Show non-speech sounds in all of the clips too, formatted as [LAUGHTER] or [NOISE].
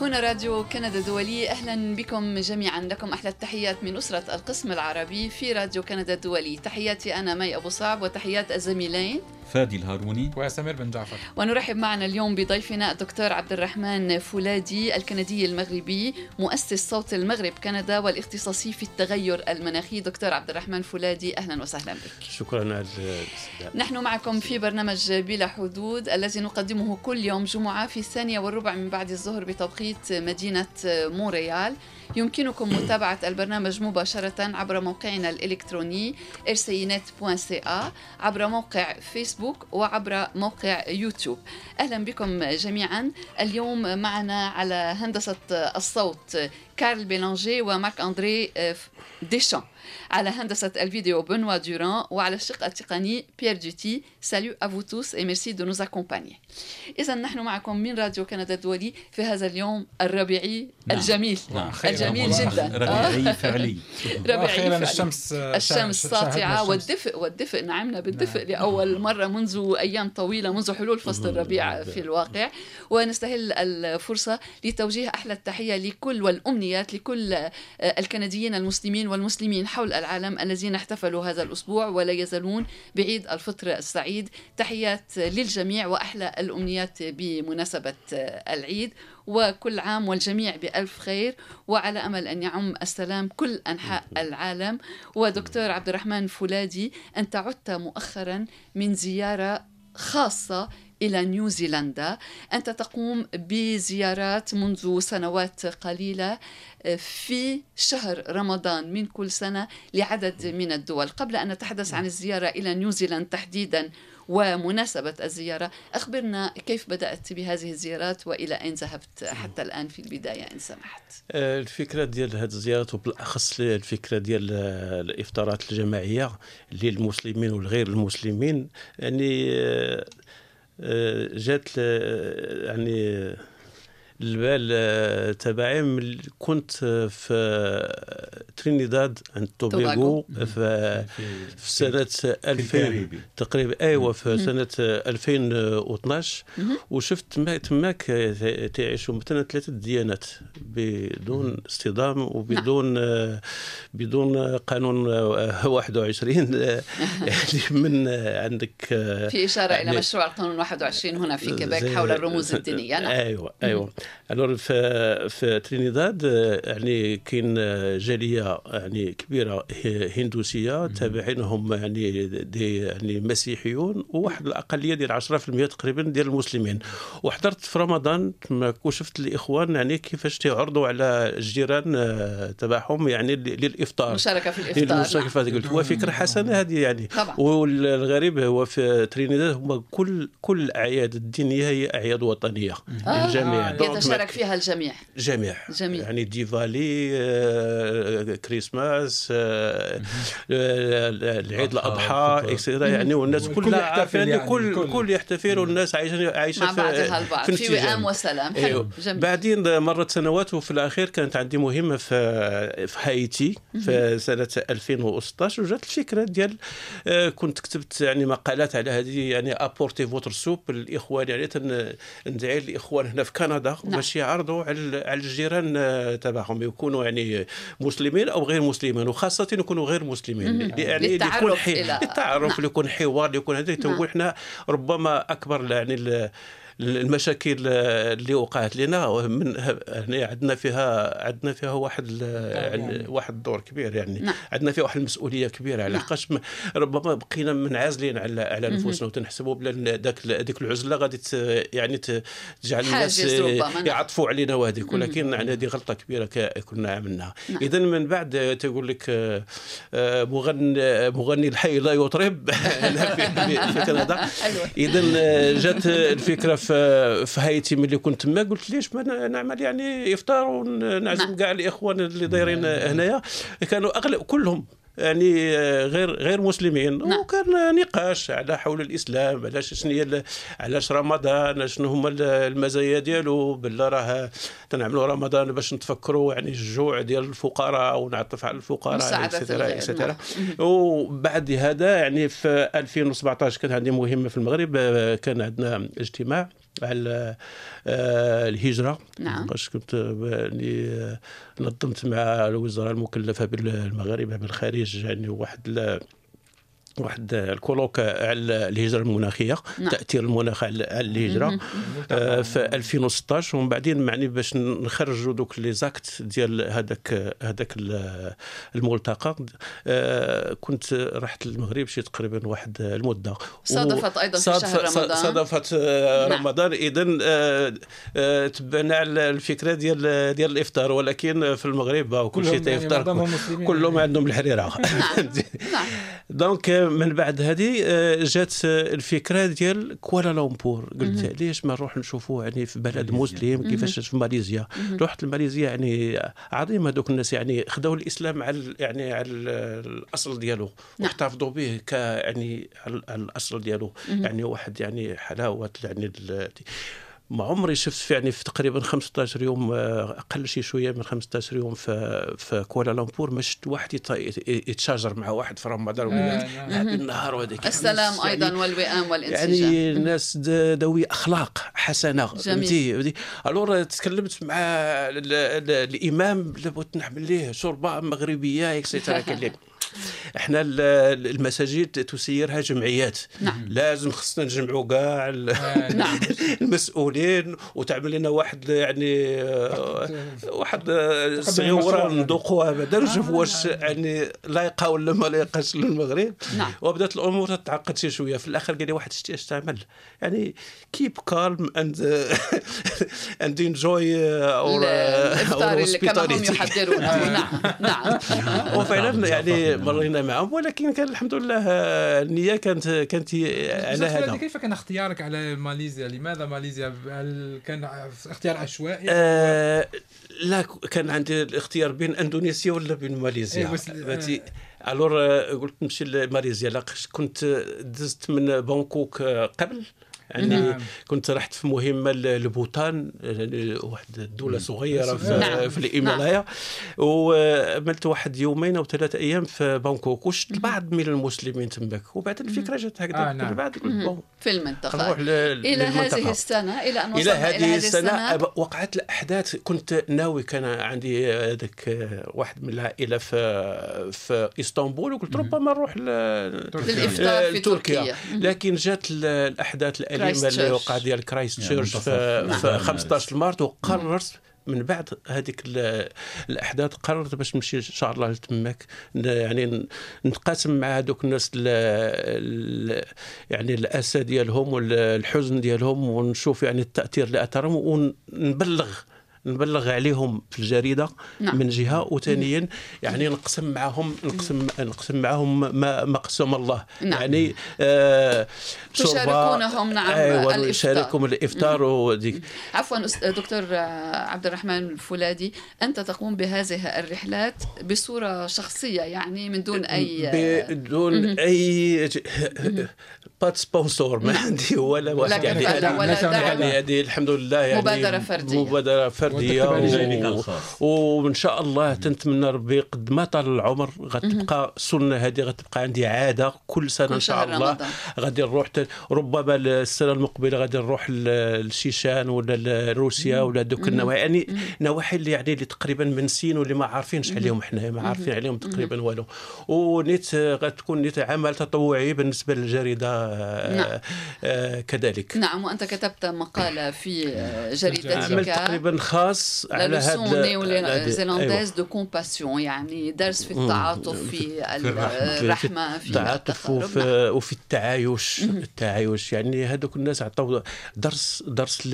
هنا راديو كندا الدولي أهلا بكم جميعا. لكم أحلى التحيات من أسرة القسم العربي في راديو كندا الدولي تحياتي أنا مي أبو صعب وتحيات الزميلين فادي الهاروني. وسمير بن جعفر. ونرحب معنا اليوم بضيفنا الدكتور عبد الرحمن فولادي الكندي المغربي مؤسس صوت المغرب كندا والاختصاصي في التغير المناخي. دكتور عبد الرحمن فولادي أهلا وسهلا بك. شكرا على نحن معكم في برنامج بلا حدود الذي نقدمه كل يوم جمعة في الثانية والربع من بعد الظهر بتوقيت مدينة مونريال. يمكنكم متابعة البرنامج مباشرة عبر موقعنا الإلكتروني rcinet.ca عبر موقع فيسبوك وعبر موقع يوتيوب. أهلا بكم جميعا. اليوم معنا على هندسة الصوت كارل بيلانجي ومارك أندري ديشان على هندسة الفيديو بنوا دوران وعلى الشق التقني بيير دوتي salut à vous tous et merci de nous accompagner إذا نحن معكم من راديو كندا الدولي في هذا اليوم الربيعي نعم. الجميل. نعم. الجميل جدا. ربيعي [LAUGHS] فعلي. ربيعي فعلي. الشمس الشمس ساطعة. والدفء والدفء نعمنا بالدفء نعم. لأول مرة منذ أيام طويلة منذ حلول فصل الربيع في الواقع. ونستهل الفرصة لتوجيه أحلى التحية لكل والأمنيات لكل الكنديين المسلمين والمسلمين حول العالم الذين احتفلوا هذا الأسبوع ولا يزالون بعيد الفطر السعيد. تحيات للجميع وأحلى الأمنيات بمناسبة العيد. وكل عام والجميع بألف خير. وعلى أمل أن يعم السلام كل أنحاء العالم. ودكتور عبد الرحمن فولادي أنت عدت مؤخرا من زيارة خاصة إلى نيوزيلندا. أنت تقوم بزيارات منذ سنوات قليلة في شهر رمضان من كل سنة لعدد من الدول. قبل أن نتحدث عن الزيارة إلى نيوزيلندا تحديدا ومناسبة الزيارة أخبرنا كيف بدأت بهذه الزيارات وإلى أين ذهبت حتى الآن في البداية إن سمحت. الفكرة ديال هذه الزيارات وبالأخص الفكرة ديال الإفطارات الجماعية للمسلمين والغير المسلمين يعني جات يعني البال تبعي كنت في ترينيداد عند توبيغو في, في سنة 2000 تقريبا أيوه في سنة 2012 وشفت تما تماك تعيشوا مثلا ثلاثة ديانات بدون اصطدام وبدون بدون قانون 21 يعني [LAUGHS] من عندك في إشارة إلى مشروع القانون 21 هنا في كيبيك حول الرموز الدينية. نعم. أيوه أيوه. الور في في ترينيداد يعني كاين جالية يعني كبيرة هندوسية تابعينهم يعني دي يعني مسيحيون وواحد الأقلية ديال 10% تقريبا ديال المسلمين. وحضرت في رمضان وشفت الإخوان يعني كيفاش تيعرضوا على الجيران تبعهم يعني للإفطار. مشاركة في الإفطار. المشاركه في قلت هو فكرة حسنة هذه يعني. طبعا. والغريب هو في ترينيداد هم كل كل الاعياد الدينية هي أعياد وطنية. آه. يتشارك فيها الجميع. جميع. جميل. يعني ديفالي آه، كريسماس آه، العيد الأضحى اكسترا يعني والناس كلها عارفين يعني كل كل- كل يحتفل والناس عايشه عايشة مع في بعضها البعض في. وئام وسلام. حلو. أيوه. جميل. بعدين مرت سنوات وفي الأخير كانت عندي مهمة في في هايتي في سنة 2016 وجات الفكرة ديال آه، كنت كتبت يعني مقالات على هذه يعني أبورتي فوتر سوب الاخوان يعني ندعي الاخوان هنا في كندا. نعم. باش يعرضوا على على الجيران آه، تبعهم يكونوا يعني مسلمين أو غير مسلمين وخاصة يكونوا غير مسلمين. يعني للتعرف يكون حي... إلى- للتعرف نعم. يكون حوار يكون هذا نعم. تنقول إحنا ربما أكبر يعني المشاكل اللي وقعت لنا من يعني عندنا فيها عندنا فيها واحد ال- يعني واحد الدور كبير يعني نعم. عندنا فيها واحد المسؤولية كبيرة على نعم. لحقاش م- ربما بقينا منعزلين على على. نفوسنا وتنحسبوا بلا ذاك ديك العزلة غادي يعني تجعل الناس نعم. يعطفوا علينا وهذيك. ولكن يعني هذه غلطة كبيرة كنا عملناها نعم. إذا من بعد تقول لك آه، آه، مغني مغني الحي لا يطرب [LAUGHS] هنا في كندا أيوة. إذا جات الفكرة في في هايتي ملي كنت تما قلت ليش ما نعمل يعني إفطار ونعزم. كاع الإخوان اللي دايرين هنايا كانوا أغلب كلهم يعني غير غير مسلمين نعم. وكان نقاش على حول الإسلام علاش شنو هي علاش رمضان شنو هما المزايا ديالو بالله راه تنعملوا رمضان باش نتفكروا يعني الجوع ديال الفقراء ونعطف على الفقراء اكسترا اكسترا نعم. وبعد هذا يعني في 2017 كانت عندي مهمه في المغرب كان عندنا اجتماع على آه، الهجرة. نعم. باش كنت يعني نظمت مع الوزاره المكلفة بالمغاربة بالخارج يعني واحد واحد الكولوك على الهجرة المناخية نعم. تأثير المناخ على الهجرة. آه في 2016 ومن بعدين معني باش نخرجوا دوك لي زاكت ديال هذاك هذاك الملتقى. آه كنت رحت للمغرب شي تقريبا واحد المدة. صادفت أيضا في شهر رمضان. صادفت آه نعم. رمضان. اذا آه تبعنا على الفكرة ديال ديال الإفطار. ولكن في المغرب كل شيء تيفطر يعني كلهم عندهم الحريرة. نعم. [LAUGHS] نعم. donc من بعد هذه آه، جات الفكرة ديال كوالالمبور قلت علاش ما نروح نشوفوا يعني في بلد مسلم؟ كيفاش في ماليزيا؟ رحت لماليزيا يعني عظيم هذوك الناس يعني خداو الإسلام على يعني على الأصل ديالو. نعم. واحتفظوا به ك يعني على الأصل ديالو. يعني واحد يعني حلاوة يعني ما عمري شفت يعني في تقريبا 15 يوم آه، أقل شيء شوية من 15 يوم في في كوالالمبور ما شفت واحد يتشاجر مع واحد في رمضان ولا آه النهار وهذاك السلام يعني أيضا والوئام والانسجام. يعني الناس ذوي أخلاق حسنة. جميل. ألور تكلمت مع الإمام لابد نعمل ليه شوربة مغربية اكسيتيرا قال [LAUGHS] إحنا المساجد تسيرها جمعيات. نعم. لازم خصنا نجمعوا كاع [LAUGHS] نعم. [LAUGHS] المسؤولين وتعمل لنا واحد يعني واحد صغيره نذوقوها بعدا نشوف واش يعني لايقه ولا ما لايقاش للمغرب. نعم. وبدات الأمور تتعقد شي شوية. في الآخر قال لي واحد شتي اش تعمل؟ يعني keep calm and and enjoy our الإفطار اللي كما هم يحضرونه. [LAUGHS] نعم. نعم. وفعلا يعني مرينا معهم ولكن كان الحمد لله النية كانت كانت على هذا. كيف كان اختيارك على ماليزيا؟ لماذا ماليزيا؟ هل كان اختيار عشوائي؟ آه لا كان عندي الاختيار بين إندونيسيا ولا بين ماليزيا. إيه بس آه. alors قلت نمشي لماليزيا لا كنت دزت من بانكوك قبل. يعني نعم. كنت رحت في مهمة لبوطان واحد الدولة صغيرة في, نعم. في الهيمالايا نعم. وعملت واحد يومين أو ثلاثة أيام في بانكوك وشفت بعض من المسلمين تماك. وبعد الفكرة جات هكذا آه نعم. بعد قلت bon في المنطقة. إلى هذه السنة إلى أن وصلنا إلى هذه السنة, السنة. وقعت الأحداث. كنت ناوي كان عندي هذاك واحد من العائلة في في إسطنبول وقلت ربما نروح للإفطار في تركيا. لكن جات الأحداث الاليمه اللي وقع ديال كرايست تشيرش في, في 15 مارس وقررت من بعد هذيك الأحداث قررت باش نمشي إن شاء الله لتماك. يعني نتقاسم مع هذوك الناس يعني الأسى ديالهم والحزن ديالهم ونشوف يعني التأثير اللي اثرهم ونبلغ نبلغ عليهم في الجريدة نعم. من جهة وثانيا يعني نقسم معهم نقسم نقسم معهم ما, ما قسم الله. نعم. يعني آه تشاركونهم نعم أيوة الإفطار. الإفطار وديك عفوا دكتور عبد الرحمن الفولادي أنت تقوم بهذه الرحلات بصورة شخصية يعني من دون أي بدون أي بات سبونسور ما عندي ولا واحد يعني يعني هذه الحمد لله يعني مبادرة فردية. مبادرة فردية. و... وإن شاء الله تنتمنى ربي قد ما طال العمر غتبقى سنه هذه غتبقى عندي عادة كل سنة إن شاء الله. غادي نروح ربما السنة المقبلة غادي نروح للشيشان ولا لروسيا ولا دوك النواحي. يعني نواحي اللي يعني اللي تقريبا من سين واللي ما عارفينش عليهم حنا ما عارفين عليهم تقريبا والو. ونيت غتكون نيت عمل تطوعي بالنسبة للجريدة نعم. آه، كذلك. نعم وأنت كتبت مقالة في جريدتك. عمل تقريبا خاص على هذا zélandaise de compassion يعني درس في التعاطف في الرحمه في التعاطف وفي, وفي التعايش التعايش يعني هذوك الناس عطوا درس درس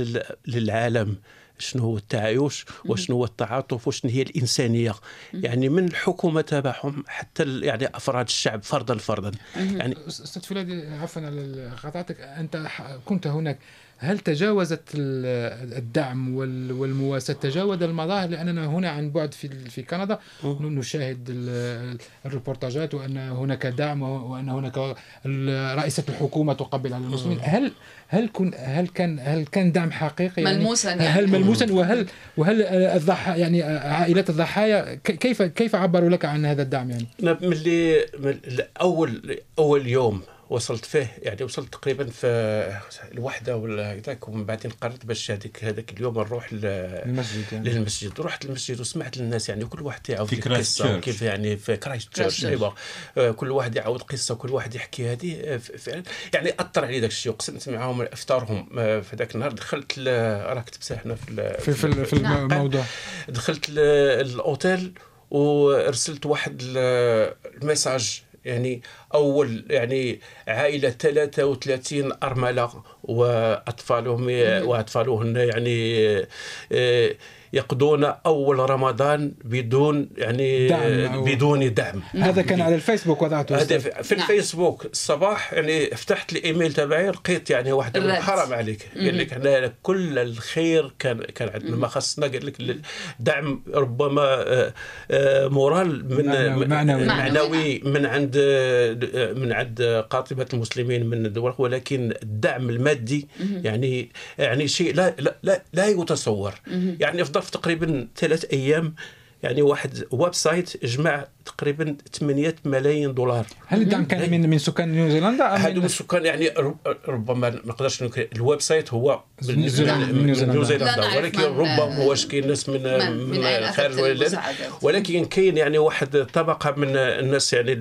للعالم شنو هو التعايش وشنو هو التعاطف وشنو هي الانسانيه يعني من الحكومة تبعهم حتى يعني افراد الشعب فردا فردا يعني أستاذ فلادي عفوا على قطعتك انت كنت هناك هل تجاوزت الدعم والمواساة؟ تجاوز المظاهر لأننا هنا عن بعد في في كندا. نشاهد الريبورتاجات وأن هناك دعم وأن هناك رئيسة الحكومة تقبل على المسلمين. هل هل كن هل كان هل كان دعم حقيقي؟ يعني ملموسا يعني. هل ملموسا؟ وهل وهل الضحايا يعني عائلات الضحايا كيف كيف عبروا لك عن هذا الدعم يعني؟ من اللي اول أول يوم وصلت فيه يعني وصلت تقريبا في الوحدة ولا هكذاك ومن بعدين قررت باش هذيك هذاك اليوم نروح للمسجد يعني. للمسجد. رحت للمسجد وسمعت للناس يعني كل واحد يعاود قصه كيف يعني في كرايست تشيرش ايوا كل واحد يعاود قصة كل واحد يحكي هذه آه، فعلا يعني أثر علي داك الشيء. وقسمت معاهم أفطارهم. آه، في ذاك النهار دخلت راه كتبت إحنا في في, في, في الموضوع. دخلت الأوتيل وارسلت واحد الميساج. يعني أول يعني عائلة 33 أرملة وأطفالهم وأطفالهن يعني آه، يقضون أول رمضان بدون يعني دعم بدون دعم. هذا كان على الفيسبوك وضعته. هذا في نعم. الفيسبوك. الصباح يعني فتحت الايميل تبعي لقيت يعني واحد حرام عليك. قال لك إحنا كل الخير كان كان عندنا. ما خصنا قال لك الدعم ربما آه، آه، moral من معنوي, معنوي. من عند من عند قاطبة المسلمين من الدول. ولكن الدعم المادي يعني يعني شيء لا لا لا, لا يتصور. يعني في ظرف تقريبا ثلاث أيام. يعني واحد website جمع تقريبا 8 ملايين دولار. هل الدعم كان من من سكان نيوزيلندا هذو من سكان يعني ربما ما نقدرش ال website هو من نيوزيلندا. ولكن ربما واش كاين ناس من من الخارج ولكن كاين يعني واحد طبقة من الناس يعني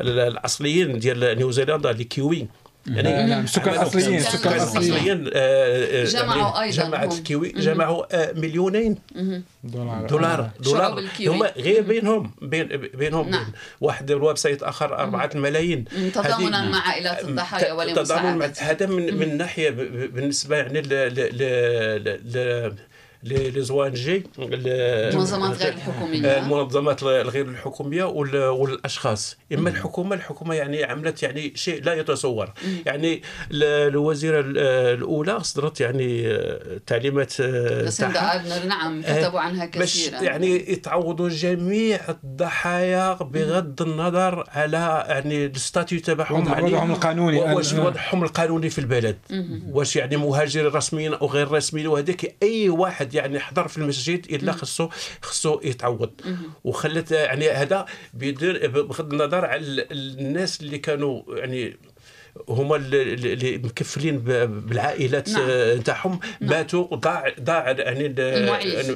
الأصليين ديال نيوزيلندا اللي كيوي يعني نعم, نعم. سكان اصليين سكان اصليين آه، آه، جمعوا أيضا جمعت كيوي جمعوا آه، مليونين دولار دولار دولار هم غير بينهم بين بينهم نعم. واحد ال website اخر 4 ملايين تضامنا مع عائلات الضحايا ولمساعدتهم هذا من من ناحيه بالنسبة يعني ل لي زوان جي المنظمات غير الحكومية. المنظمات الغير الحكومية والأشخاص. إما الحكومة الحكومة يعني عملت يعني شيء لا يتصور. يعني الوزيرة الأولى أصدرت يعني آه، تعليمات آه، نعم كتبوا عنها كثيرا. يعني يتعوضوا جميع الضحايا بغض النظر على يعني الستاتيو تبعهم يعني وضعهم القانوني. واش وضعهم القانوني في البلد. واش يعني مهاجر رسميين أو غير رسميين. وهذاك أي واحد يعني حضر في المسجد إلا خصو خصو يتعوض. وخلت يعني هذا بغض النظر على الناس اللي كانوا يعني هما اللي مكفلين بالعائلات نتاعهم نعم. ماتوا ضاع ضاع يعني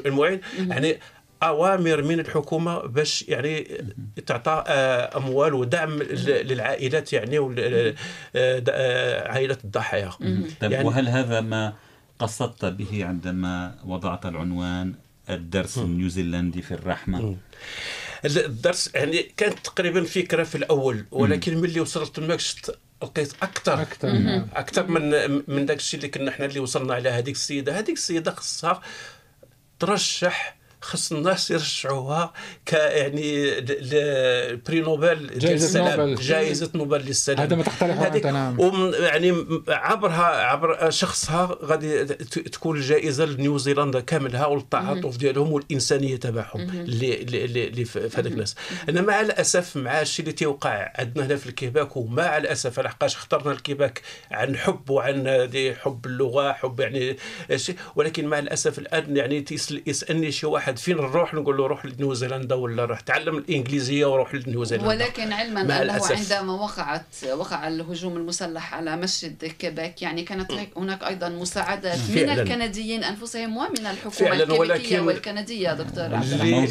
المعين. يعني أوامر من الحكومة باش يعني تعطى آه، أموال ودعم للعائلات يعني آه، آه، عائلة الضحايا. طيب يعني وهل هذا ما قصدت به عندما وضعت العنوان الدرس النيوزيلندي في الرحمة. الدرس يعني كانت تقريبا فكرة في الأول ولكن ملي وصلت لمكشت لقيت أكثر أكثر أكثر من من داك الشيء اللي كنا إحنا اللي وصلنا على هذيك السيدة. هذيك السيدة خصها ترشح خص الناس يرشحوها ك يعني prix Nobel جائزة نوبل. جائزة نوبل للسلام. هذا ما تختلف نعم. يعني عبرها عبر شخصها غادي تكون الجائزة لنيوزيلندا كاملها والتعاطف ديالهم والإنسانية تبعهم اللي اللي في هذاك الناس. أنا مع الأسف مع الشيء اللي تيوقع عندنا هنا في الكيباك ومع الأسف لحقاش اخترنا الكيباك عن حب وعن حب اللغة حب يعني شيء. ولكن مع الأسف الآن يعني يسألني شي واحد واحد فين نروح نقول له روح لنيوزيلندا ولا روح تعلم الإنجليزية وروح لنيوزيلندا ولكن علما أنه الأسف. عندما وقعت وقع الهجوم المسلح على مسجد كيباك يعني كانت هناك أيضا مساعدات من الكنديين أنفسهم ومن الحكومة الكيبيكية والكندية دكتور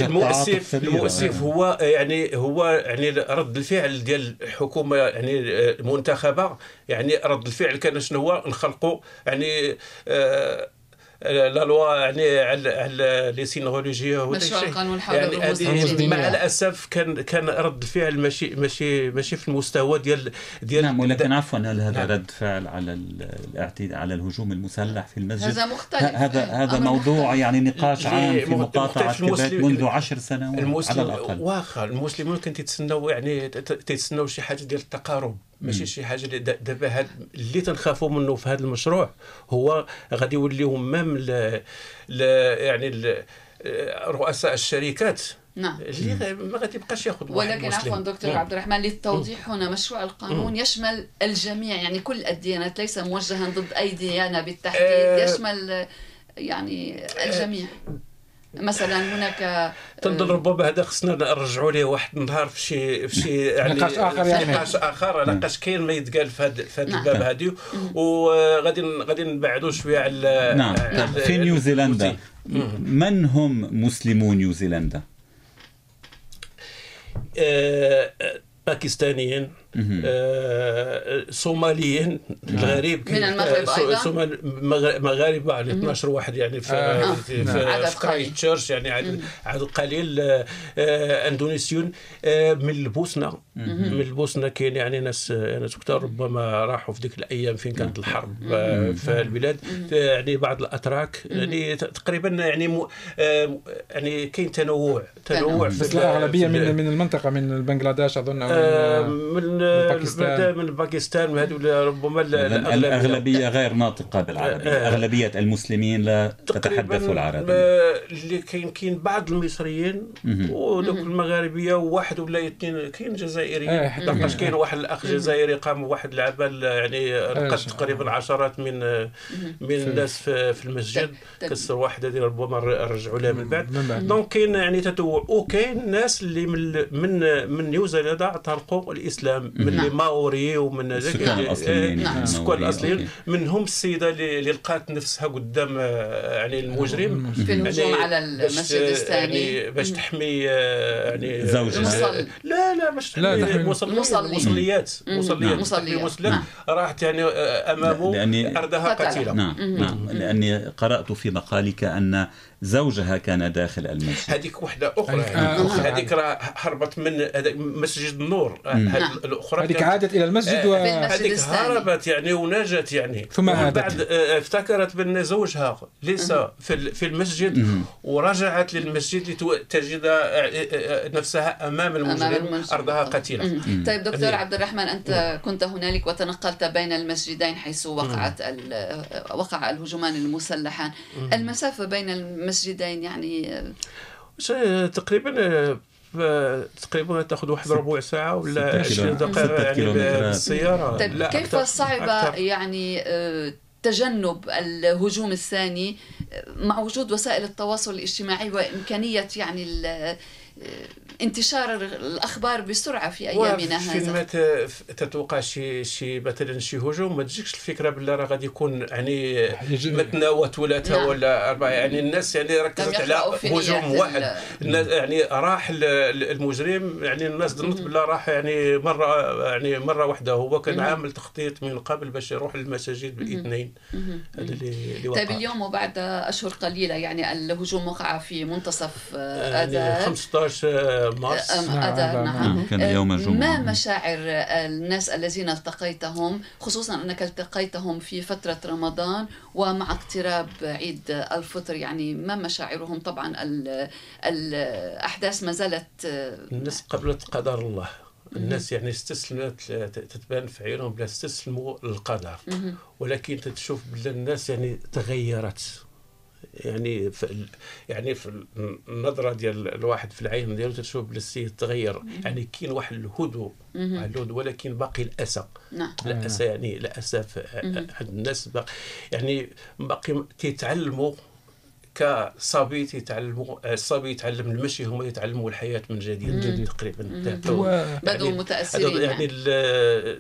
المؤسف المؤسف هو يعني هو يعني رد الفعل ديال الحكومة يعني المنتخبة يعني رد الفعل كان شنو هو؟ نخلقوا يعني آه la loi يعني على les signes religieux يعني مع الأسف كان كان رد الفعل ماشي ماشي ماشي في المستوى ديال ديال نعم ولكن عفوا هل هذا نعم. رد فعل على الاعتداء على الهجوم المسلح في المسجد؟ هذا مختلف. هذا هذا موضوع يعني نقاش عام في مقاطعة كيباك منذ عشر سنوات على الأقل. واخا المسلمون كانوا تيتسناو يعني تيتسناو شي حاجة ديال التقارب. ماشي شي حاجة اللي دابا هاد اللي تنخافوا منه في هذا المشروع هو غادي يوليو مام يعني رؤساء الشركات نعم. اللي ما غادي يبقاش ياخذ ولكن عفوا دكتور عبد الرحمن للتوضيح هنا مشروع القانون يشمل الجميع يعني كل الديانات ليس موجها ضد أي ديانة بالتحديد آه، يشمل يعني الجميع. مثلا هناك تنظن ربما هذا خصنا نرجعوا ليه واحد النهار في شي في شي يعني نقاش آخر يعني. نقاش آخر لاقاش كاين ما يتقال في هذا في هذا نعم. الباب هذه وغادي غادي نبعدوا شوية على نعم. في نيوزيلندا من هم مسلمو نيوزيلندا؟ آه، باكستانيين. آه صوماليين الغريب من المغرب أيضا؟ مغاربه يعني 12 واحد يعني في آه. في, في, في كرايست تشيرش يعني عدد, عدد قليل. آه اندونيسيون آه من البوسنة. من البوسنة كاين يعني ناس ناس كثار ربما راحوا في ذيك الأيام فين كانت الحرب آه في البلاد. يعني بعض الأتراك يعني تقريبا يعني آه يعني كاين تنوع تنوع في الاغلبيه من من المنطقة من بنغلاديش أظن أو آه، من باكستان. من باكستان هذول ربما الأغلبية. غير ناطقة بالعربيه آه. أغلبية المسلمين لا تتحدث العربيه اللي كاين كاين بعض المصريين ودوك المغاربية وواحد ولا اثنين كاين جزائري آه، لقاش كاين واحد الأخ جزائري قام واحد العمل يعني لقى تقريبا عشرات من من الناس في المسجد. كسر واحد هذه ربما رجعوا لها من بعد. donc كاين يعني تنوع وكاين ناس اللي من من من نيوزيلندا طلقوا الإسلام. من نعم. الماوري ومن السكان الأصليين. نعم. السكان الأصليين. منهم السيدة اللي لقات نفسها قدام آه، يعني المجرم. في الهجوم يعني على المسجد الثاني. يعني باش تحمي آه، يعني زوجها. لا لا باش تحمي المصليات. مصليات مصليات راحت يعني آه، أمامه أردها قتيلة. نعم. نعم. لأني قرأت في مقالك أن زوجها كان داخل المسجد. هذيك وحدة أخرى. هذيك راه هربت من مسجد النور. الأخرى هذيك عادت إلى المسجد و... هذيك هربت يعني ونجت يعني. ثم عادت. بعد آه، افتكرت بأن زوجها ليس في في المسجد ورجعت للمسجد لتجد آه، آه، نفسها أمام المجرم أرضها قتيلة. طيب دكتور عبد الرحمن أنت كنت هنالك وتنقلت بين المسجدين حيث وقعت وقع الهجومان المسلحان. المسافة بين المسجدين يعني تقريبا تقريبا تأخذ واحد ربع ساعة ولا 20 دقيقة يعني بالسيارة. طيب لا كيف صعب يعني آه، تجنب الهجوم الثاني آه، مع وجود وسائل التواصل الاجتماعي وإمكانية يعني انتشار الأخبار بسرعة في أيامنا هذا. ما آه، تتوقع شي شي مثلا شي هجوم؟ ما تجيكش الفكرة بالله راه غادي يكون يعني متنا وثلاثه نعم. ولا أربعة يعني الناس يعني ركزت على هجوم واحد. يعني راح المجرم يعني الناس ظنت بالله راح يعني مرة يعني مرة واحدة هو كان مم. عامل تخطيط من قبل باش يروح للمساجد بالاثنين. هذا اللي طيب وقع طيب اليوم وبعد أشهر قليلة يعني الهجوم وقع في منتصف اذار يعني 15 مارش آه، مارس؟ نعم, نعم. كان آه، يوم الجمعة. ما مشاعر الناس الذين التقيتهم؟ خصوصا أنك التقيتهم في فترة رمضان ومع اقتراب عيد الفطر يعني ما مشاعرهم؟ طبعا الأحداث ما زالت آه، الناس قبلت قدر الله. الناس يعني استسلمت تتبان في عيونهم بلا استسلموا للقدر ولكن تتشوف بلا الناس يعني تغيرت. يعني في يعني في النظرة ديال الواحد في العين ديالو تشوف بالسي تغير. يعني كاين واحد الهدوء الهدوء ولكن باقي الاسى نعم. الاسى يعني الاسى عند الناس باقي يعني باقي تيتعلموا كصبي تيتعلموا الصبي يتعلم المشي هما يتعلموا الحياة من جديد من جديد تقريبا. بدوا يعني متأثرين يعني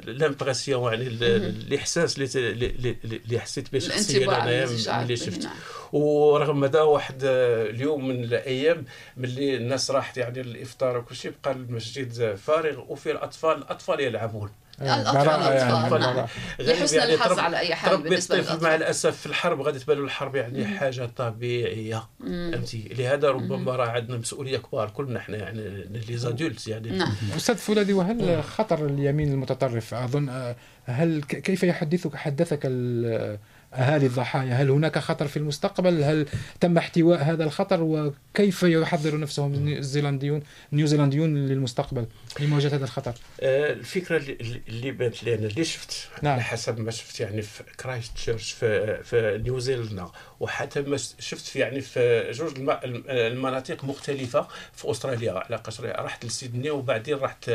لامبرسيون يعني الإحساس اللي اللي حسيت به شخصيا أنا ملي شفت نعم. ورغم هذا واحد اليوم من الأيام ملي الناس راحت يعني الافطار وكل شيء بقى المسجد فارغ وفي الأطفال الأطفال يلعبون. الأطفال يعني لحسن يعني الحظ على أي حال بالنسبة للأطفال. مع الأسف في الحرب غادي تبان الحرب يعني مم. حاجة طبيعية. فهمتي لهذا ربما راه عندنا مسؤولية كبار كلنا إحنا يعني لي زادولت يعني. نعم. أستاذ فولاذي وهل خطر اليمين المتطرف أظن؟ هل كيف يحدثك حدثك أهالي الضحايا هل هناك خطر في المستقبل؟ هل تم احتواء هذا الخطر؟ وكيف يحضر نفسهم النيوزيلنديون النيوزيلنديون للمستقبل لمواجهة هذا الخطر؟ آه، الفكرة اللي بانت لي أنا اللي شفت نعم. على حسب ما شفت يعني في كرايست تشيرش في في نيوزيلندا وحتى ما شفت في يعني في جوج المناطق مختلفة في أستراليا على قصر رحت لسيدني وبعدين رحت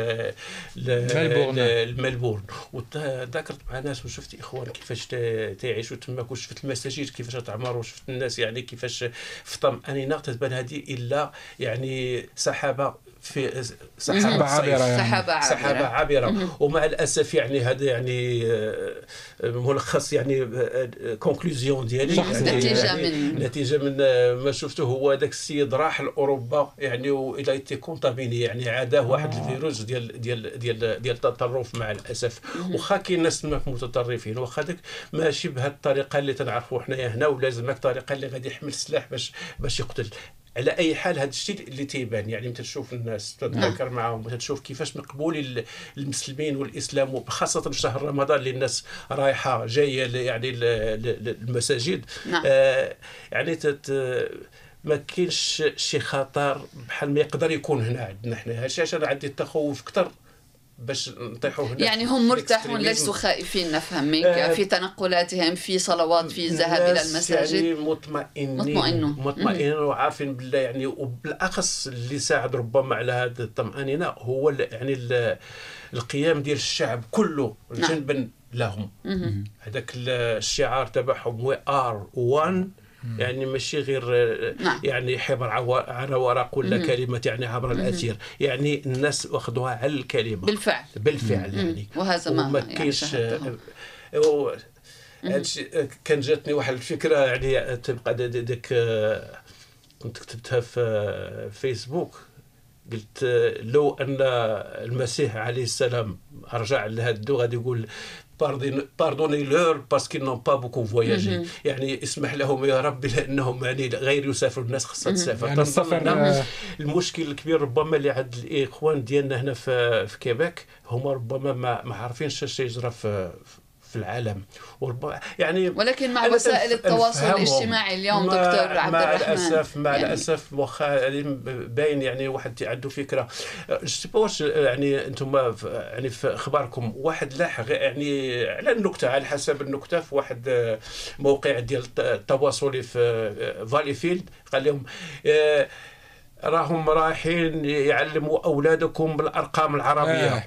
لملبورن وذاكرت مع ناس وشفت إخوان كيفاش تعيشوا تماك وشفت المساجد كيفاش تعمر وشفت الناس يعني كيفاش في طمأنينة تتبان هذه إلا يعني سحابة في سحابة عابرة يعني. سحابة عابرة. سحابة عابرة. ومع الأسف يعني هذا يعني آه، ملخص يعني conclusion آه، ديالي. يعني نتيجة من نتيجة من آه، ما شفته هو ذاك السيد راح لأوروبا يعني و il a été contaminé يعني عاداه واحد الفيروس ديال ديال ديال ديال التطرف مع الأسف. واخا كاين ناس تماك متطرفين. واخا داك ماشي بهذه الطريقة اللي تنعرفوا حنايا هنا ولازمك طريقه اللي غادي يحمل السلاح باش باش يقتل. على أي حال هذا الشيء اللي تيبان يعني انت تشوف الناس تتذكر نعم. معهم وتشوف كيفاش مقبول المسلمين والإسلام وخاصة في شهر رمضان اللي الناس رايحة جاية يعني المساجد نعم. آه يعني تت ما كاينش شي خطر بحال ما يقدر يكون هنا عندنا حنا هادشي عشان عندي التخوف أكثر باش نطيحوا هنا يعني هم مرتاحون ليسوا خائفين نفهم منك آه في تنقلاتهم في صلوات في الذهاب إلى المساجد. يعني مطمئنين. مطمئنون. مطمئنين وعارفين بالله يعني وبالأخص اللي ساعد ربما على هذه الطمأنينة هو يعني القيام ديال الشعب كله نعم. جنبا لهم. هذاك الشعار تبعهم وي ار 1 يعني ماشي غير نعم. يعني حبر على ورق ولا كلمة يعني عبر الأثير. يعني الناس واخذوها على الكلمة. بالفعل. بالفعل يعني. وهذا ما كاينش يعني كان جاتني واحد الفكرة يعني تبقى ديك كنت كتبتها في فيسبوك. قلت لو أن المسيح عليه السلام رجع لهذا غادي يقول pardonne-leur parce qu'ils n'ont pas beaucoup voyagé يعني اسمح لهم يا رب لأنهم يعني غير يسافروا الناس خاصها تسافر. يعني السفر آه، المشكل الكبير ربما اللي عند الإخوان ديالنا هنا في, في كيبيك هما ربما ما, ما عارفينش إيش يجرى في في العالم. يعني ولكن مع وسائل التواصل الاجتماعي اليوم دكتور عبد مع الرحمن. الأسف مع يعني الأسف واخا يعني باين يعني واحد عنده فكرة. واش يعني أنتم يعني في أخباركم واحد لاح يعني على النكتة على حسب النكتة في واحد موقع ديال التواصلي في فالي فيلد قال لهم راهم رايحين يعلموا أولادكم بالارقام العربية. آه.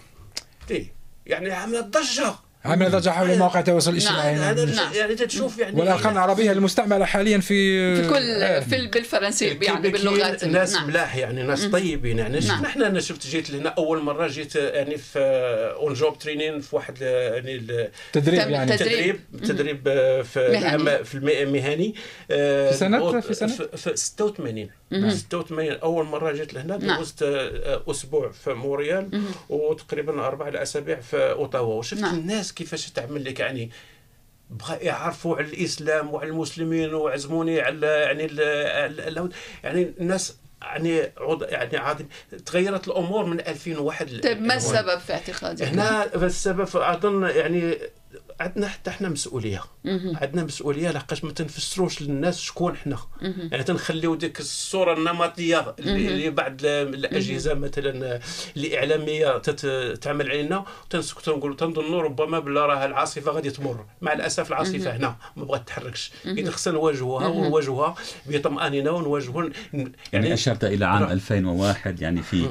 يعني عملت ضجه عمل ضجة حول مواقع التواصل الاجتماعي نعم. نعم. يعني تشوف يعني والأرقام العربية المستعملة حاليا في في كل آه. في بالفرنسي يعني باللغات ناس نعم. ملاح يعني ناس طيبين يعني نعم. نحن أنا شفت جيت لهنا أول مرة جيت يعني في اون جوب ترينين في واحد يعني تدريب يعني تدريب تدريب في مهني. في المهني في سنة في سنة في 86 86 أول مرة جيت لهنا نعم. دوزت آه، أسبوع في موريال وتقريبا أربع اسابيع في اوتاوا وشفت نعم. الناس كيفاش تعمل لك يعني بغا يعرفوا على الإسلام وعلى المسلمين وعزموني على يعني ال يعني الناس يعني عض يعني عاد تغيرت الأمور من 2001 طيب ما السبب في اعتقادك؟ هنا السبب أظن يعني عندنا حتى إحنا مسؤولية. عندنا مسؤولية لحقاش ما تنفسروش للناس شكون حنا. يعني تنخليو ديك الصورة النمطية اللي بعض الأجهزة مثلا الاعلاميه تعمل علينا تنسكتوا نقولوا تنظنوا ربما بلا راه العاصفة غادي تمر. مع الأسف العاصفة هنا ما بغات تحركش. إذا خصنا نواجهوها ونواجهوها بطمأنينة ونواجهوا يعني, يعني أشرت إلى عام 2001 يعني في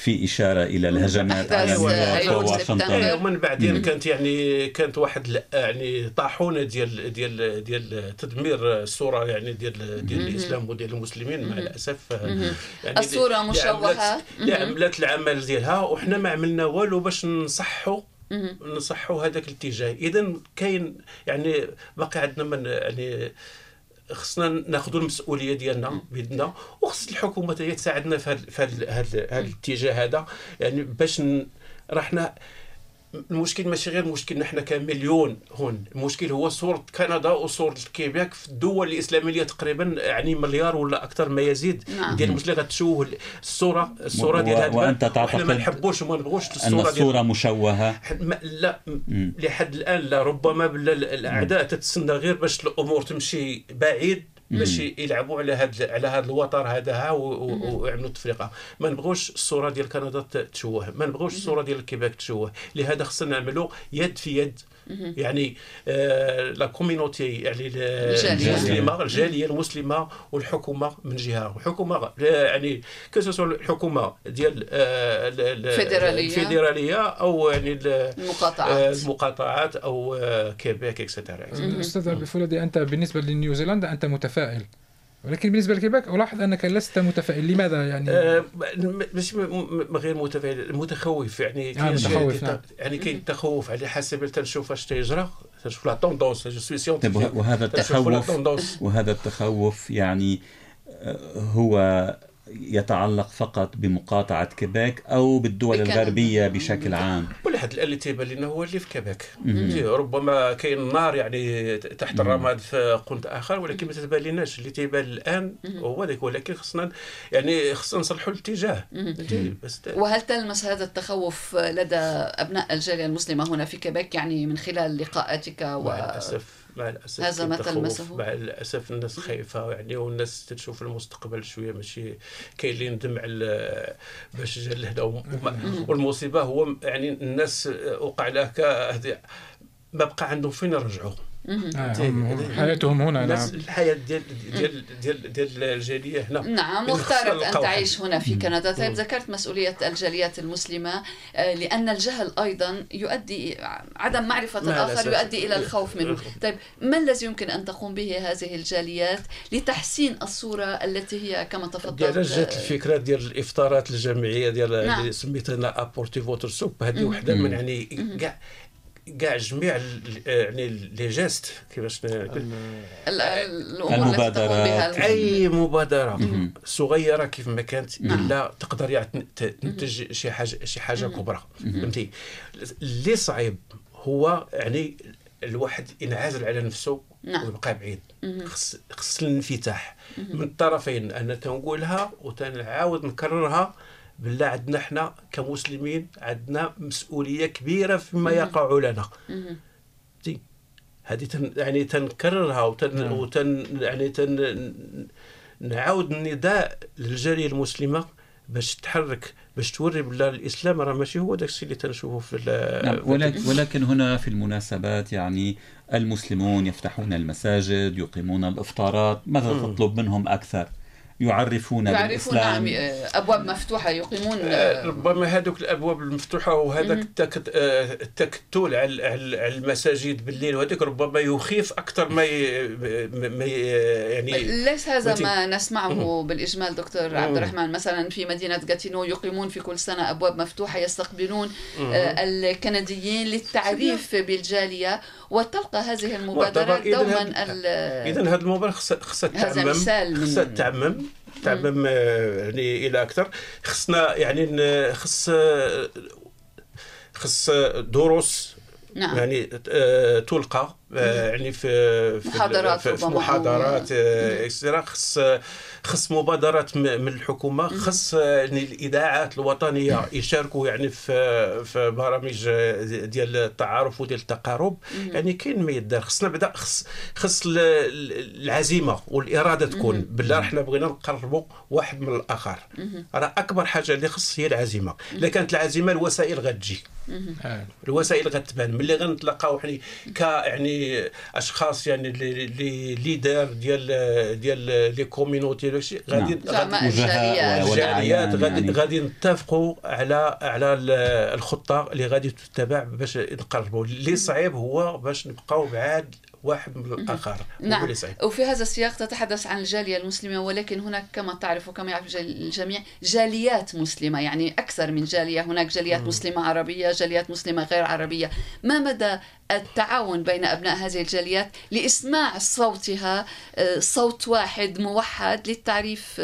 في إشارة إلى الهجمات على نيويورك وواشنطن ومن بعدين كانت يعني كانت واحد يعني طاحونة ديال ديال ديال تدمير الصورة يعني ديال ديال الإسلام وديال المسلمين مع الأسف. يعني الصورة مشوهة. اللي عملت العمل ديالها وحنا ما عملنا والو باش نصحوا نصحوا هذاك الاتجاه. اذا كاين يعني باقي عندنا من يعني خصنا ناخذوا المسؤولية ديالنا بيدنا وخص الحكومة هي تساعدنا في هذا الاتجاه هذا. يعني باش رحنا المشكل ماشي غير مشكل نحن كمليون هون. المشكل هو صورة كندا وصورة كيبيك في الدول الإسلامية تقريبا يعني مليار ولا أكثر ما يزيد. نعم. ديال المسلمين غتشوه الصورة الصورة ديال هذا وأنت تعتقد ما نحبوش وما نبغوش الصورة أن الصورة مشوهة؟ لا. لحد الآن لا. ربما الأعداء تتسنى غير باش الأمور تمشي بعيد. باش يلعبوا على هذا على هذا الوتر هذا ويعملوا تفرقه ما نبغوش الصورة ديال كندا تشوه. ما نبغوش الصورة ديال الكيباك تشوه. لهذا خصنا نعملوا يد في يد يعني آه la communauté يعني المسلمة الجالية المسلمة والحكومة من جهة. الحكومة يعني كو الحكومة ديال آه الفيدرالية. الفيدرالية أو يعني المقاطعات. آه المقاطعات أو كيبيك et cetera أستاذ بفولدي أنت بالنسبة لنيوزيلندا أنت متفائل. ولكن بالنسبة لكيباك ألاحظ أنك لست متفائل. لماذا يعني؟ آه مش غير متفائل متخوف. يعني آه متخوف نعم. يعني كاين تخوف على حسب تنشوف اش تيجرى تنشوف la tendance, je suis scientifique. وهذا التخوف وهذا التخوف يعني هو يتعلق فقط بمقاطعة كيبيك أو بالدول الغربية بشكل عام. ولحد الآن اللي تيبان لنا هو اللي في كيبيك. ربما كاين نار يعني تحت الرماد في قنت آخر ولكن ما تتبان لناش اللي تيبان الآن هو ذاك ولكن خصنا يعني خصنا نصلحوا الاتجاه. وهل تلمس هذا التخوف لدى أبناء الجالية المسلمة هنا في كيبيك يعني من خلال لقاءاتك و... مع الأسف. مع الأسف هذا ما تلمسه مع الأسف الناس خايفة يعني والناس تشوف المستقبل شوية ماشي كاين اللي ندم على باش جا لهنا والمصيبة هو يعني الناس وقع لها ما بقى عندهم فين يرجعوا. حياتهم هنا نعم. الحياة ديال ديال ديال ديال الجالية هنا. نعم [LAUGHS] واختارت أن تعيش هنا في كندا. طيب ذكرت مسؤولية الجاليات المسلمة لأن الجهل أيضا يؤدي عدم معرفة الآخر يؤدي إلى الخوف منه. طيب ما الذي يمكن أن تقوم به هذه الجاليات لتحسين الصورة التي هي كما تفضلت؟ جات الفكرة ديال الإفطارات الجمعيه ديال نعم. اللي سميتها ابورتي فوتر سوب. هذه وحدة من يعني كاع كاع جميع يعني لي جيست كيفاش المبادرات. أي مبادرة صغيرة كيف ما كانت إلا تقدر يعني تنتج شي حاجة شي حاجة كبرى. فهمتي؟ اللي صعيب هو يعني الواحد ينعزل على نفسه نعم. ويبقى بعيد. خص خص الانفتاح. من الطرفين أنا تنقولها وتنعاود نكررها بالله عندنا إحنا كمسلمين عندنا مسؤولية كبيرة فيما يقع لنا. هذه تن يعني تنكررها وتن, وتن يعني تن نعاود النداء للجالية المسلمة باش تحرك باش توري بالله الإسلام راه ماشي هو داك الشيء اللي تنشوفه في نعم. ولكن, ولكن هنا في المناسبات يعني المسلمون يفتحون المساجد يقيمون الإفطارات ماذا تطلب منهم أكثر؟ يعرفون, يعرفون بالإسلام. نعم أبواب مفتوحة يقيمون ربما هذوك الأبواب المفتوحة وهذاك التكتل على المساجد بالليل وهذاك ربما يخيف أكثر ما ما يعني ليس هذا ما نسمعه بالإجمال دكتور عبد الرحمن. مثلا في مدينة غاتينو يقيمون في كل سنة أبواب مفتوحة يستقبلون الكنديين للتعريف بالجالية. وتلقى هذه المبادرات دوما إذا هذه المبادرة خصها تعمم خصها تعمم تعمم يعني إلى أكثر خصنا يعني خص خص دروس نعم. يعني تلقى يعني في في محاضرات في, في محاضرات اكسترا خص خص مبادرات من الحكومة خص يعني الإذاعات الوطنية يشاركوا يعني في في برامج ديال التعارف وديال التقارب. يعني كاين ما يدار. خصنا بدا خص خص العزيمة والإرادة تكون. بالله إحنا بغينا نقربوا واحد من الآخر. راه أكبر حاجة اللي خص هي العزيمة. إلا كانت العزيمة الوسائل غتجي. الوسائل غتبان. ملي غنتلاقاو يعني ك يعني أشخاص يعني les leaders ديال ديال les communautés داكشي غادي الجاليات غادي غادي نتفقوا على على الخطة اللي غادي تتبع باش نقربوا اللي صعيب هو باش نبقاو بعاد واحد من الآخر نعم. وفي هذا السياق تتحدث عن الجالية المسلمة ولكن هناك كما تعرف وكما يعرف الجميع جاليات مسلمة يعني أكثر من جالية. هناك جاليات مسلمة عربية جاليات مسلمة غير عربية. ما مدى التعاون بين أبناء هذه الجاليات لإسماع صوتها صوت واحد موحد للتعريف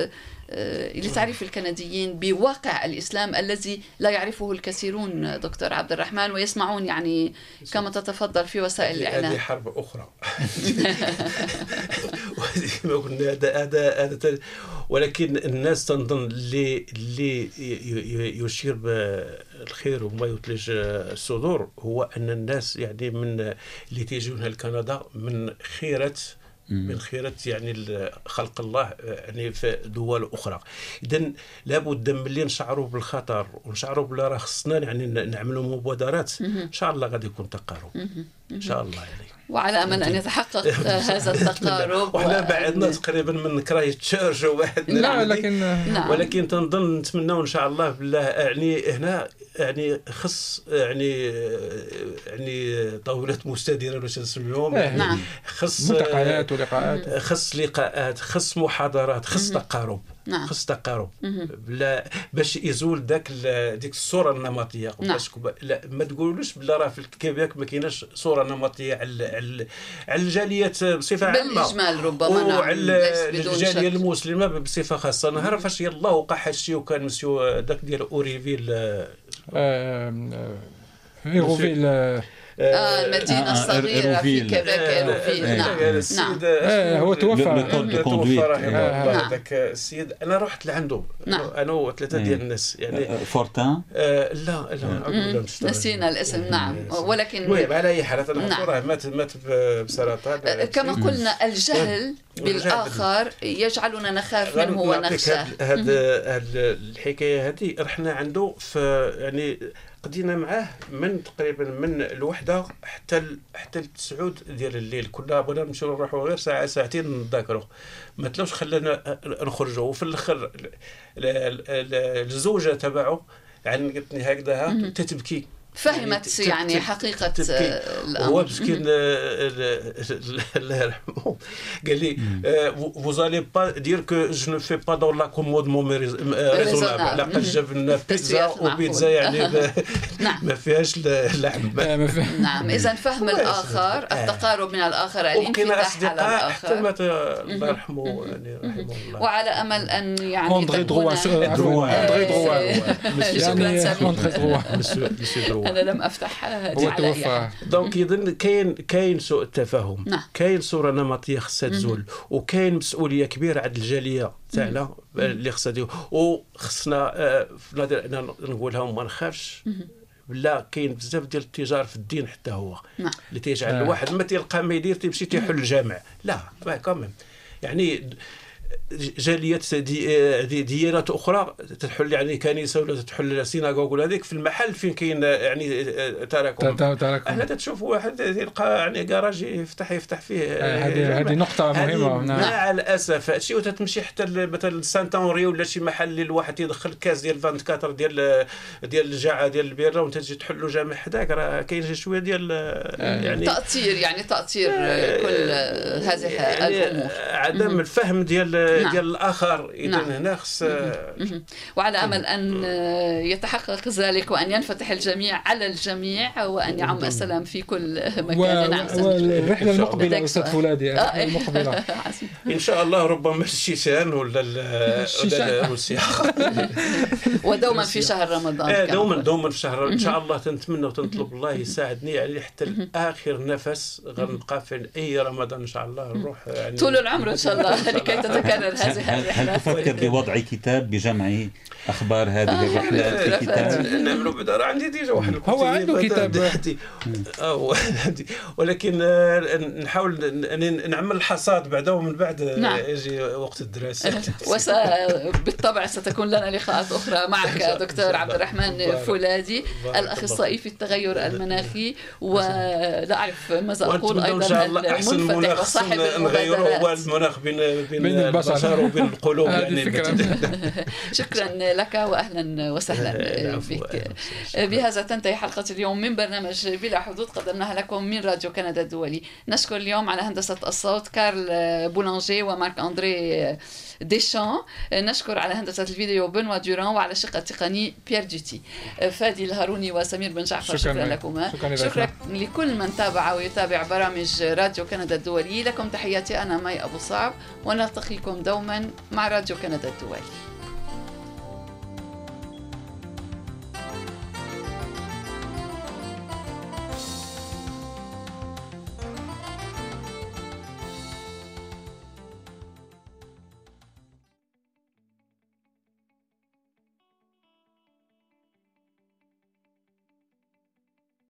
لتعريف الكنديين بواقع الإسلام الذي لا يعرفه الكثيرون دكتور عبد الرحمن ويسمعون يعني كما تتفضل في وسائل الإعلام. هذه حرب أخرى. هذا [LAUGHS] هذا [LAUGHS] ولكن الناس تنظن اللي اللي يشير بالخير وما يثلج الصدور هو أن الناس يعني من اللي تيجون لكندا من خيرة من خيرة يعني خلق الله يعني في دول أخرى. اذا لابد من اللي نشعروا بالخطر ونشعروا بلا راه خصنا يعني نعملوا مبادرات إن شاء الله غادي يكون تقارب. إن شاء الله يعني وعلى أمل أن يتحقق [LAUGHS] هذا التقارب وحنا بعدنا تقريبا من كراي تشارج واحد لا لكن نعم. ولكن تنظن نتمنى إن شاء الله بالله يعني هنا يعني خص يعني يعني طاولات مستديرة باش نسميهم يعني نعم. خص ملتقيات ولقاءات. خص لقاءات خص محاضرات خص تقارب. نعم. خص تقارب. بلا باش يزول ذاك ديك الصورة النمطية. نعم. لا ما تقولوش بلا راه في الكيبيك ما كايناش صورة نمطية على على, على الجاليات بصفة عامة. بالإجمال ربما نعم. وعلى الجالية المسلمة بصفة خاصة. نهار فاش يلاه وقع هادشي وكان مسيو داك ديال Hérouxville Euh, euh, Hérouxville. Euh, آه المدينة الصغيرة في كيبيك Hérouxville. نعم. نعم. هو توفى. توفى رحمه الله. ذاك السيد أنا رحت لعنده أنا وثلاثة ديال الناس يعني فورتان؟ لا لا نسينا الاسم. نعم. ولكن المهم على أي حال راه مات مات بسرطان. كما قلنا الجهل بالآخر يجعلنا نخاف منه ونخشاه. هذا الحكاية هذه رحنا عنده في يعني قضينا معاه من تقريبا من الوحدة حتى حتى التسعود ديال الليل. كنا بغينا نمشيو نروحوا غير ساعه ساعتين نذاكروا ما تلاوش خلانا نخرجوا وفي الآخر الزوجة تبعه قلت لي هكذا تتبكي. فهمت يعني, يعني حقيقة الأمر. هو مسكين الله يرحمه قال لي allez pas dire que je ne fais pas dans l'accommodement raisonnable. لقد جاب لنا بيتزا وبيتزا يعني ما فيهاش لحم نعم إذا فهم الآخر التقارب من الآخر الانفتاح على الآخر. حتى مات الله يرحمه يعني رحمه الله. وعلى أمل أن يعني اندري دروا اندري دروا يعني أنا لم أفتح هذه على donc يظن كاين كاين سوء التفاهم. نعم. كاين صورة نمطيه خصها تزول وكاين مسؤولية كبيرة عند الجالية تاعنا اللي خصها وخصنا آه، نقولها وما نخافش. لا كاين بزاف ديال التجار في الدين حتى هو نعم. اللي تيجعل آه. الواحد ما تلقى ما يدير تيمشي تيحل الجامع. لا كمان يعني جاليات دي ديانات أخرى تحل يعني كنيسة ولا تحل synagogue ولا هذيك في المحل فين كاين يعني تراكم. تراكم. هنا تشوف واحد يلقى يعني كراج يفتح يفتح فيه آه، هذه هذه نقطة مهمة. نعم. مع الاسف هادشي وتتمشي حتى مثلا Saint-Henri ولا شي محل اللي الواحد يدخل caisse ديال 24 ديال ديال الجاعة ديال البيرة وانت تجي تحل له جامع حداك. راه كاين شوية ديال آه. يعني تأثير يعني تأثير آه، كل هذه يعني الأمور. عدم الفهم ديال نعم. ديال الآخر إذا نعم. هنا خص وعلى أمل أن يتحقق ذلك وأن ينفتح الجميع على الجميع وأن يعم السلام في كل مكان. و... نعم والرحله المقبلة أستاذ فولادي آه. المقبلة. [LAUGHS] إن شاء الله ربما الشيشان ولا الروسيا [LAUGHS] ودوما في شهر رمضان آه دوما دوما في شهر إن شاء الله تنتمنى وتنطلب الله يساعدني يعني حتى اخر نفس. غنبقى في أي رمضان إن شاء الله نروح يعني طول العمر إن شاء الله. [LAUGHS] لكي تتكرر هذه هل تفكر بوضع كتاب بجمع أخبار هذه آه الرحلات في كتاب؟ نعملوا بدار عندي ديجا واحد هو عنده كتاب. ولكن آه، نحاول نعمل الحصاد بعد ومن بعد نعم. يجي وقت الدراسة. [LAUGHS] وس بالطبع ستكون لنا لقاءات أخرى معك دكتور عبد الرحمن فولادي الأخصائي في التغير المناخي ولا أعرف ماذا أقول أيضا المنفتح وصاحب المبادرات هو المناخ بين بين البشر وبين القلوب [LAUGHS] يعني. [LAUGHS] شكرا لك واهلا وسهلا [LAUGHS] بك بهذا تنتهي حلقة اليوم من برنامج بلا حدود قدمناها لكم من راديو كندا الدولي. نشكر اليوم على هندسة الصوت كارل بولانجي ومارك أندري ديشان. نشكر على هندسة الفيديو بنوا دوران وعلى الشق التقني بيير دوتي فادي الهاروني وسمير بن جعفر شكرا, شكرا لكما. شكرا, شكرا لكل من تابع ويتابع برامج راديو كندا الدولي. لكم تحياتي أنا مي أبو صعب ونلتقيكم Shkum domen, marra gjuken e të tuaj.